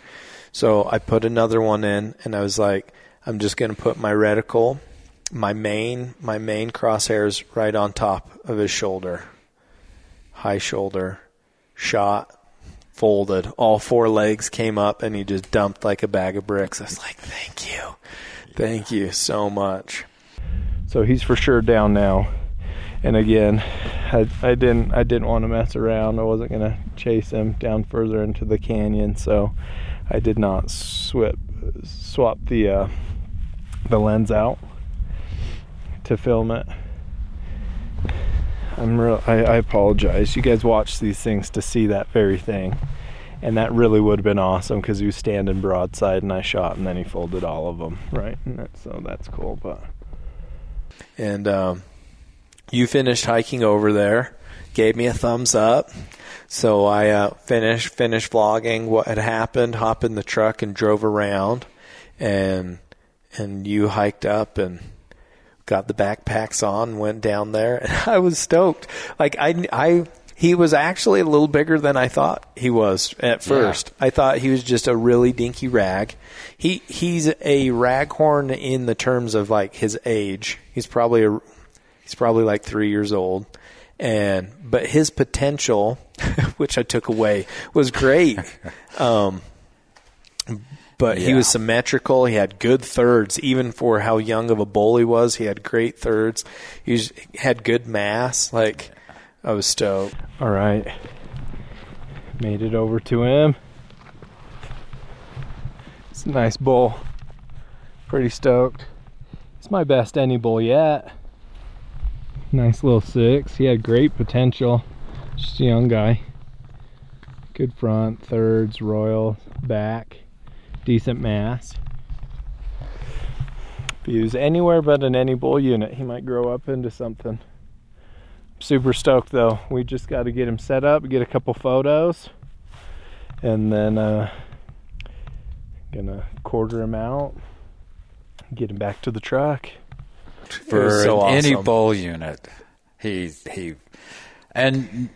So I put another one in and I was like, I'm just going to put my reticle, my main, my main crosshairs right on top of his shoulder. High shoulder, shot, folded. All four legs came up and he just dumped like a bag of bricks. I was like, thank you. Thank you so much. So he's for sure down now. And again, I, I didn't I didn't want to mess around. I wasn't gonna chase him down further into the canyon, so I did not swap swap the uh, the lens out to film it. I'm real. I, I apologize. You guys watch these things to see that very thing, and that really would have been awesome because he was standing broadside and I shot, and then he folded all of them, right? And that, so that's cool, but. and um, you finished hiking over there, gave me a thumbs up. So I uh, finished finished vlogging what had happened, hopped in the truck and drove around, and and you hiked up and got the backpacks on, went down there, and I was stoked. Like I I. He was actually a little bigger than I thought he was at first. I thought he was just a really dinky rag. He he's a raghorn in the terms of like his age. He's probably a He's probably like three years old. And, but his potential, which I took away, was great. Um, but he was symmetrical. He had good thirds, even for how young of a bull he was. He had great thirds. He was, had good mass. Like, I was stoked. All right. Made it over to him. It's a nice bull. Pretty stoked. It's my best any bull yet. Nice little six. He had great potential. Just a young guy. Good front, thirds, royal, back, decent mass. If he was anywhere but an any bull unit, he might grow up into something super stoked though. We just got to get him set up, get a couple photos, and then uh, gonna quarter him out, get him back to the truck. for was so any awesome. bull unit. He he, and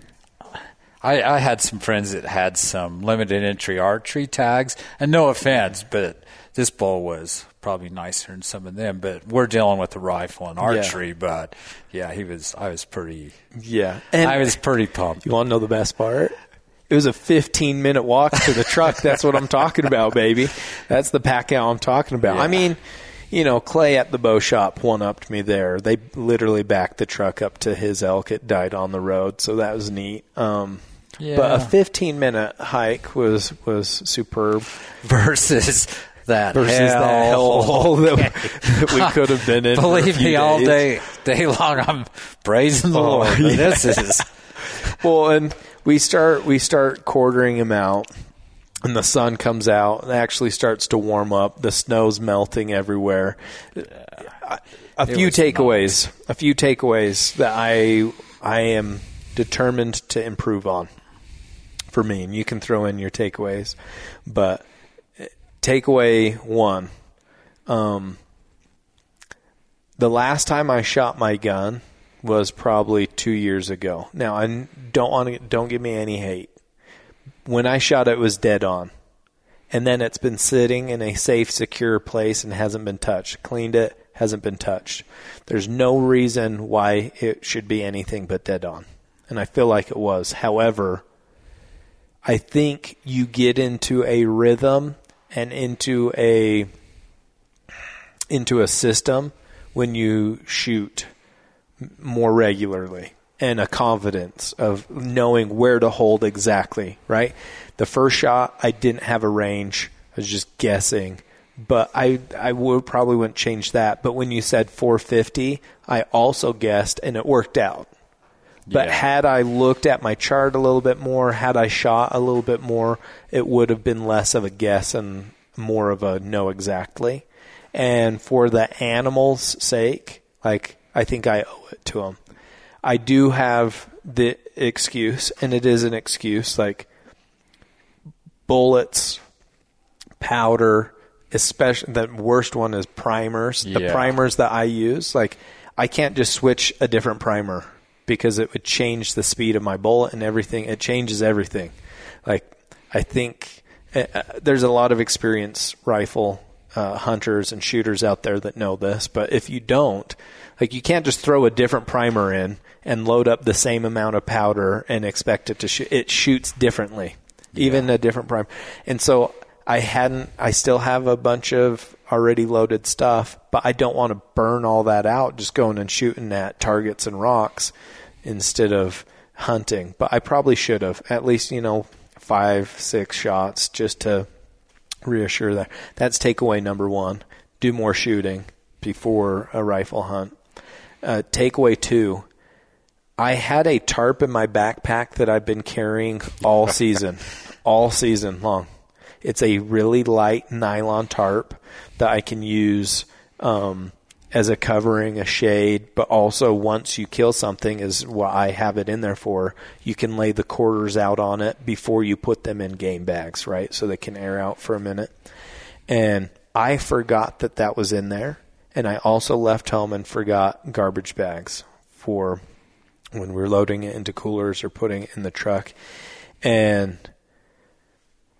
I I had some friends that had some limited entry archery tags, and no offense, but this bull was probably nicer than some of them. But we're dealing with the rifle and archery. But yeah, he was. I was pretty. Yeah. And I was pretty pumped. You want to know the best part? It was a 15 minute walk to the truck. That's what I'm talking about, baby. That's the pack out I'm talking about. I mean, you know, Clay at the bow shop one upped me there. They literally backed the truck up to his elk. It died on the road, so that was neat. Um, But a 15 minute hike was was superb versus that versus hell. that hellhole that, that we could have been in. a Believe me, all day day long, I'm praising the Oh, Lord. yeah. This is well, and we start we start quartering him out, and the sun comes out and actually starts to warm up. The snow's melting everywhere. A It few takeaways. A few takeaways that I I am determined to improve on for me, and you can throw in your takeaways. But takeaway one. Um, the last time I shot my gun was probably two years ago. Now I don't want to don't give me any hate. When I shot it, it was dead on, and then it's been sitting in a safe, secure place and hasn't been touched. Cleaned it, hasn't been touched. There's no reason why it should be anything but dead on, and I feel like it was. However, I think you get into a rhythm and into a into a system when you shoot more regularly and a confidence of knowing where to hold exactly, right? The first shot, I didn't have a range. I was just guessing but I I would probably wouldn't change that. But when you said 450, I also guessed, and it worked out. But Yeah. had I looked at my chart a little bit more, had I shot a little bit more, it would have been less of a guess and more of a know exactly. And for the animals' sake, like I think I owe it to them. I do have the excuse, and it is an excuse, like bullets, powder, especially the worst one is primers. The primers that I use, like I can't just switch a different primer because it would change the speed of my bullet and everything. It changes everything. Like I think uh, uh, there's a lot of experienced rifle uh, hunters and shooters out there that know this, but if you don't, like you can't just throw a different primer in and load up the same amount of powder and expect it to shoot. It shoots differently, even a different primer. And so I hadn't. I still have a bunch of already loaded stuff, but I don't want to burn all that out just going and shooting at targets and rocks instead of hunting. But I probably should have at least you know five six shots just to reassure that. That's takeaway number one. Do more shooting before a rifle hunt. Uh, takeaway two. I had a tarp in my backpack that I've been carrying all season, all season long. It's a really light nylon tarp that I can use um, as a covering, a shade, but also once you kill something, is what I have it in there for. You can lay the quarters out on it before you put them in game bags, right? So they can air out for a minute. And I forgot that that was in there. And I also left home and forgot garbage bags for when we were loading it into coolers or putting it in the truck. And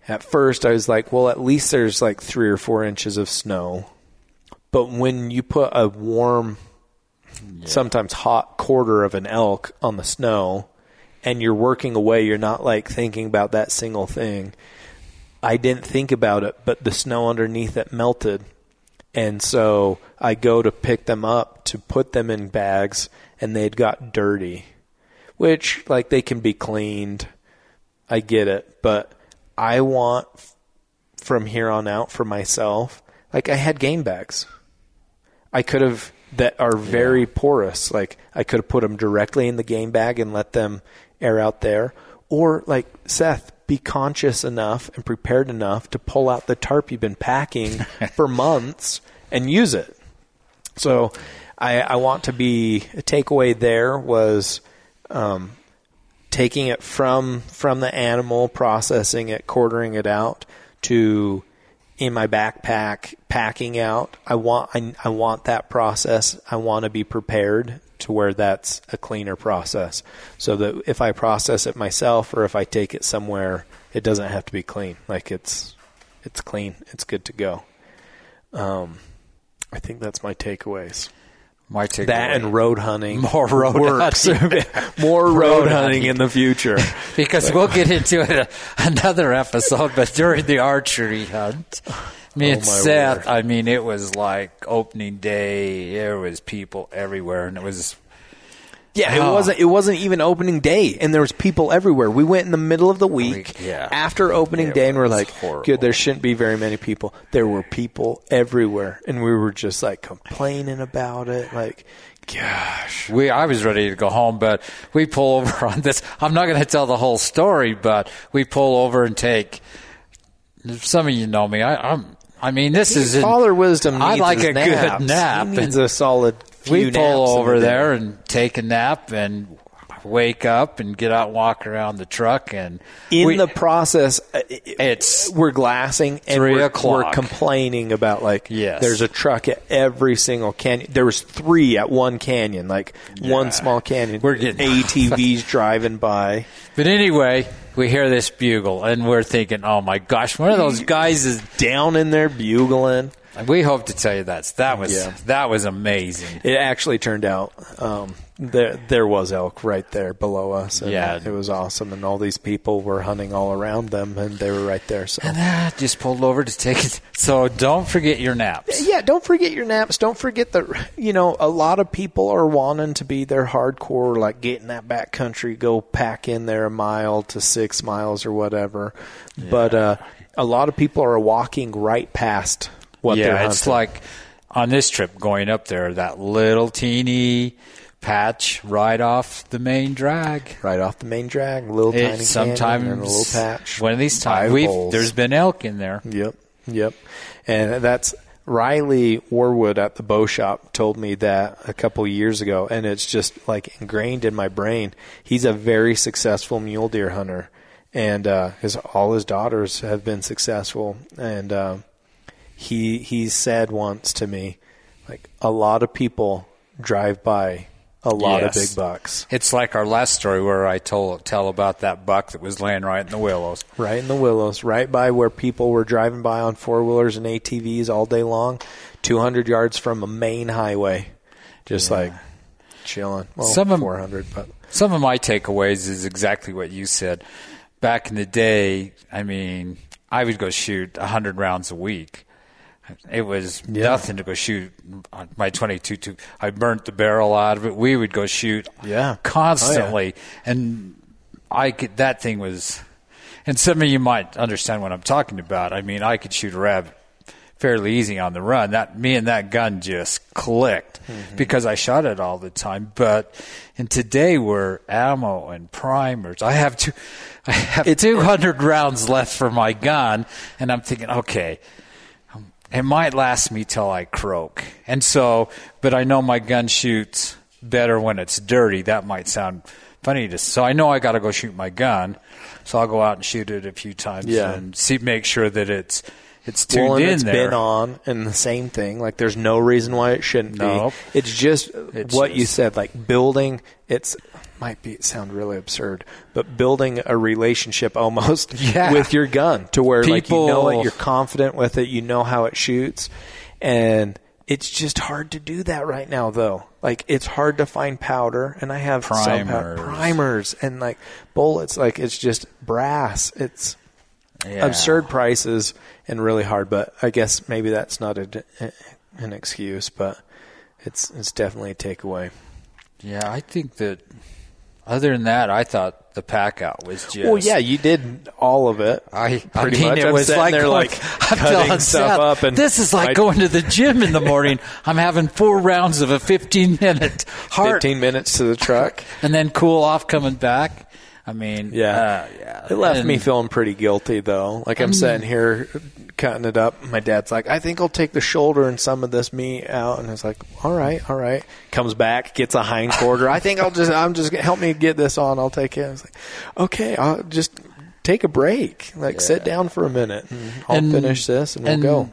at first I was like, well, at least there's like three or four inches of snow. But when you put a warm, sometimes hot quarter of an elk on the snow and you're working away, you're not like thinking about that single thing. I didn't think about it, but the snow underneath it melted. And so I go to pick them up to put them in bags and they'd got dirty, which like they can be cleaned. I get it, but I want from here on out for myself, like I had game bags. I could have that are very porous. Like I could have put them directly in the game bag and let them air out there, or like Seth, be conscious enough and prepared enough to pull out the tarp you've been packing for months and use it. So I, I want to be a takeaway there was um, taking it from from the animal, processing it, quartering it out to in my backpack, packing out. I want I, I want that process. I want to be prepared to where that's a cleaner process, so that if I process it myself or if I take it somewhere, it doesn't have to be clean. Like it's it's clean. It's good to go. Um, I think that's my takeaways. My takeaway. That and road hunting. More road works. hunting. More road, Road hunting in the future. because we'll get into it a, another episode. But during the archery hunt, me and Oh, my Seth, word. I mean, it was like opening day. There was people everywhere, and it was Yeah, it Oh. wasn't. It wasn't even opening day, and there was people everywhere. We went in the middle of the week yeah. after opening It day, and we're like, horrible. "Good, there shouldn't be very many people." There were people everywhere, and we were just like complaining about it. Like, gosh, we. I was ready to go home, but we pull over on this. I'm not going to tell the whole story, but we pull over and take. Some of you know me. I, I'm. I mean, this is Father Wisdom. I like a good nap. He needs and- a solid. Few we pull over there and take a nap and wake up and get out and walk around the truck and in we- the process. uh, it's we're glassing and Three we're, we're complaining about like Yes. there's a truck at every single canyon. There was three at one canyon like one small canyon. We're getting- atvs driving by. But anyway we hear this bugle and we're thinking oh my gosh one of those guys is down in there bugling we hope to tell you that that was Yeah. that was amazing it actually turned out um, there there was elk right there below us and Yeah. it was awesome and all these people were hunting all around them and they were right there so and that just pulled over to take it so don't forget your naps yeah, don't forget your naps. Don't forget that you know a lot of people are wanting to be their hardcore, like getting that back country, go pack in there a mile to six miles or whatever. But uh, a lot of people are walking right past what they're yeah, it's hunting. like on this trip going up there, that little teeny patch right off the main drag. right off the main drag, little tiny It, canyon sometimes a little patch. One of these times, we've there's been elk in there. Yep, yep. And that's Riley Warwood at the bow shop told me that a couple years ago, and it's just like ingrained in my brain. He's a very successful mule deer hunter, and uh, his all his daughters have been successful. And uh, he he said once to me, like a lot of people drive by a lot Yes. of big bucks It's like our last story where I told tell about that buck that was laying right in the willows. right in the willows, right by where people were driving by on four wheelers and ATVs all day long, 200 yards from a main highway, just like chilling. Well, Some of- 400, but Some of my takeaways is exactly what you said. Back in the day, I mean, I would go shoot 100 rounds a week. It was Yeah. nothing to go shoot on my 22. To, I burnt the barrel out of it. We would go shoot Yeah. constantly. Oh, and I could, that thing was, and some of you might understand what I'm talking about. I mean, I could shoot a rabbit fairly easy on the run. That me and that gun just clicked mm-hmm. because I shot it all the time. But and today we're ammo and primers. I have two, I have two hundred rounds left for my gun, and I'm thinking, okay. It might last me till I croak, and so, but I know my gun shoots better when it's dirty. That might sound funny to, so I know I got to go shoot my gun, so I'll go out and shoot it a few times Yeah. and see, make sure that it's it's tuned well, and in it's there. been on, and the same thing. Like, there's no reason why it shouldn't Nope. be. It's just It's what you said, like building. It's might be sound really absurd, but building a relationship almost Yeah. with your gun to where like you know it, you're confident with it, you know how it shoots, and it's just hard to do that right now though. Like it's hard to find powder, and I have Primers. primers and like bullets. Like it's just brass. It's Yeah. absurd prices and really hard. But I guess maybe that's not a, an excuse, but it's it's definitely a takeaway. Yeah, I think that. Other than that, I thought the pack out was just. Well, yeah, you did all of it. I, Pretty I mean, much. it I'm was like, there, like, I'm cutting stuff up and this is like I- going to the gym in the morning. I'm having four rounds of a 15 minute heart, Fifteen minutes to the truck. and then cool off coming back. I mean, Yeah. uh, yeah. It left me feeling pretty guilty though. Like I'm sitting here cutting it up. My dad's like, I think I'll take the shoulder and some of this meat out, and it's like, all right, all right. Comes back, gets a hind quarter. I think I'll just, I'm just help me get this on. I'll take it. I was like, okay, I'll just take a break. Like sit down for a minute, and I'll And- finish this, and we'll go.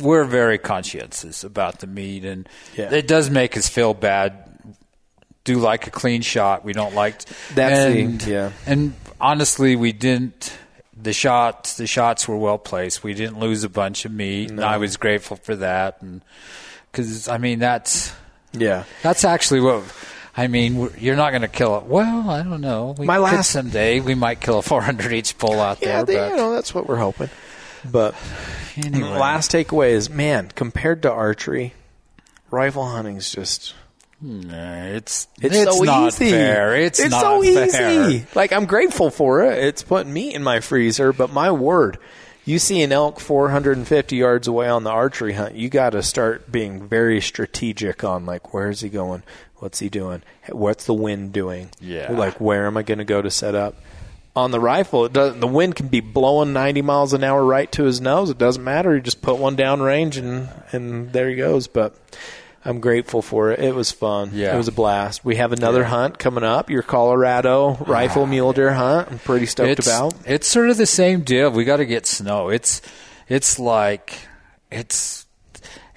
we're very conscientious about the meat, and Yeah. it does make us feel bad. Do like a clean shot. We don't like That's the- and, yeah. And honestly, we didn't. The shots, the shots were well placed. We didn't lose a bunch of meat, and I was grateful for that. And because I mean, that's Yeah. that's actually what. I mean, you're not going to kill it. Well, I don't know. We My last- someday we might kill a 400 each bull out Yeah, there. but you know that's what we're hoping. But anyway, last takeaway is, man, compared to archery, rifle hunting's just it's It's, it's so not easy. fair. It's, not so fair. easy. Like I'm grateful for it. It's putting meat in my freezer, but my word, you see an elk 450 yards away on the archery hunt, you got to start being very strategic on like where's he going, what's he doing, what's the wind doing, Yeah. like where am I going to go to set up. On the rifle, it doesn't, the wind can be blowing 90 miles an hour right to his nose. It doesn't matter. You just put one down range and and there he goes. But I'm grateful for it. It was fun. Yeah. It was a blast. We have another hunt coming up, your Colorado rifle ah, mule deer hunt. I'm pretty stoked it's, about. It's sort of the same deal. We got to get snow. It's it's like it's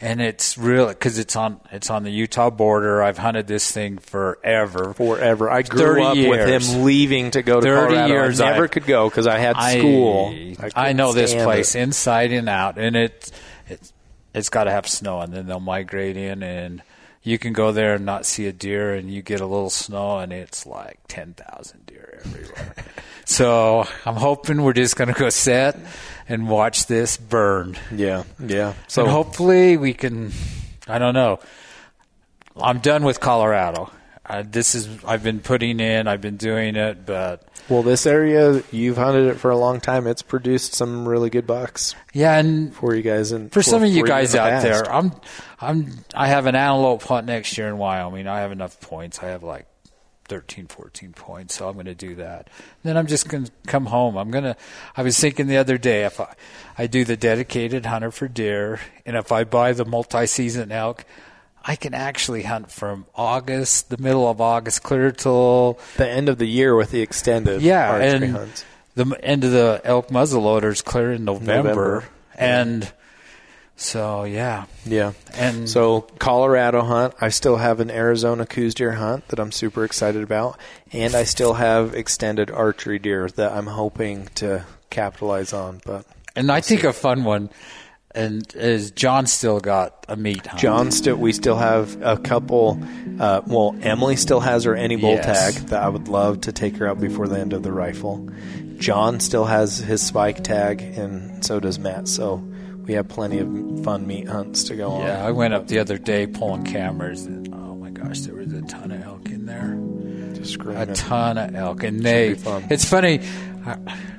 and it's real because it's on it's on the Utah border. I've hunted this thing forever. Forever. I grew 30 up with him leaving to go to 30 Colorado. years I never I- could go because I had school. I, couldn't know this place it. inside and out, and it it's it's got to have snow, and then they'll migrate in, and you can go there and not see a deer, and you get a little snow, and it's like ten thousand deer everywhere. so I'm hoping we're just going to go set and watch this burn. Yeah, yeah. So So hopefully we can. I don't know. I'm done with Colorado. Uh, this is I've been putting in, I've been doing it, but Well, this area you've hunted it for a long time. It's produced some really good bucks yeah, and for you guys. And for some of you guys out past. there, I'm I'm I have an antelope hunt next year in Wyoming. I have enough points. I have like 13, 14 points, so I'm going to do that. Then I'm just going to come home. I'm going to. I was thinking the other day if I I do the dedicated hunter for deer, and if I buy the multi-season elk. I can actually hunt from August, the middle of August, clear till the end of the year with the extended yeah, archery and hunts. the end of the elk muzzleloaders clear in November, November. and so yeah, Yeah. and So Colorado hunt, I still have an Arizona Coues deer hunt that I'm super excited about, and I still have extended archery deer that I'm hoping to capitalize on. But and I think a fun one, and is John still got a meat hunt. John still, we still have a couple. Uh, well, Emily still has her any bull Yes. tag that I would love to take her out before the end of the rifle. John still has his spike tag, and so does Matt. So we have plenty of fun meat hunts to go on. Yeah, I went up the other day pulling cameras, and oh my gosh, there was a ton of elk in there. Just a ton of elk, and they. It's funny.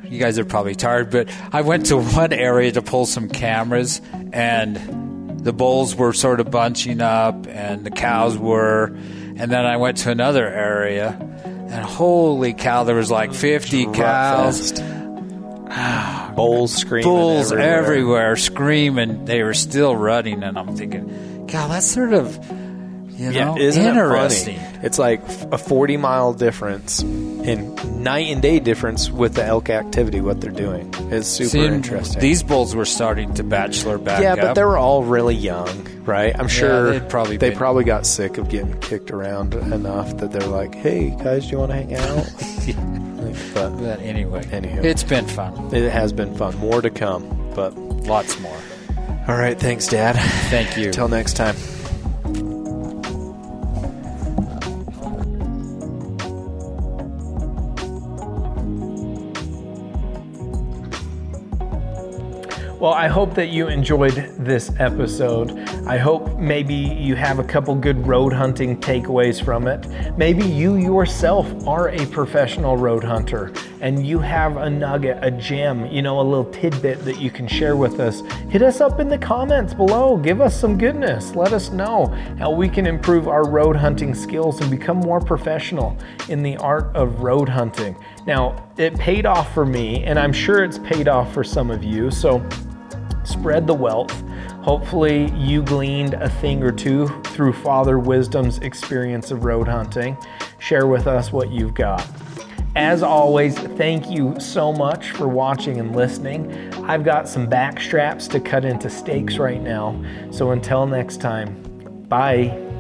You guys are probably tired, but I went to one area to pull some cameras, and the bulls were sort of bunching up, and the cows were, and then I went to another area, and holy cow, there was like fifty cows, Rutfest. Bulls screaming. bulls everywhere. everywhere. screaming. They were still running, and I'm thinking, God, that's sort of. You know, Yeah, isn't interesting. it funny? It's like a 40 mile difference in night and day difference with the elk activity, what they're doing. It's super See, interesting. These bulls were starting to bachelor back yeah, up. but they were all really young, right? I'm sure they'd probably they been- probably got sick of getting kicked around enough that they're like, "Hey, guys, do you want to hang out?" But But anyway, Anywho. it's been fun. it has been fun. More to come, but Lots more. all right. Thanks, Dad. Thank you. Till next time. Well, I hope that you enjoyed this episode. I hope maybe you have a couple good road hunting takeaways from it. Maybe you yourself are a professional road hunter and you have a nugget, a gem, you know, a little tidbit that you can share with us. Hit us up in the comments below. Give us some goodness. Let us know how we can improve our road hunting skills and become more professional in the art of road hunting. Now, it paid off for me, and I'm sure it's paid off for some of you. So, spread the wealth. Hopefully, you gleaned a thing or two through Father Wisdom's experience of road hunting. Share with us what you've got. As always, thank you so much for watching and listening. I've got some back straps to cut into steaks right now. So until next time, bye.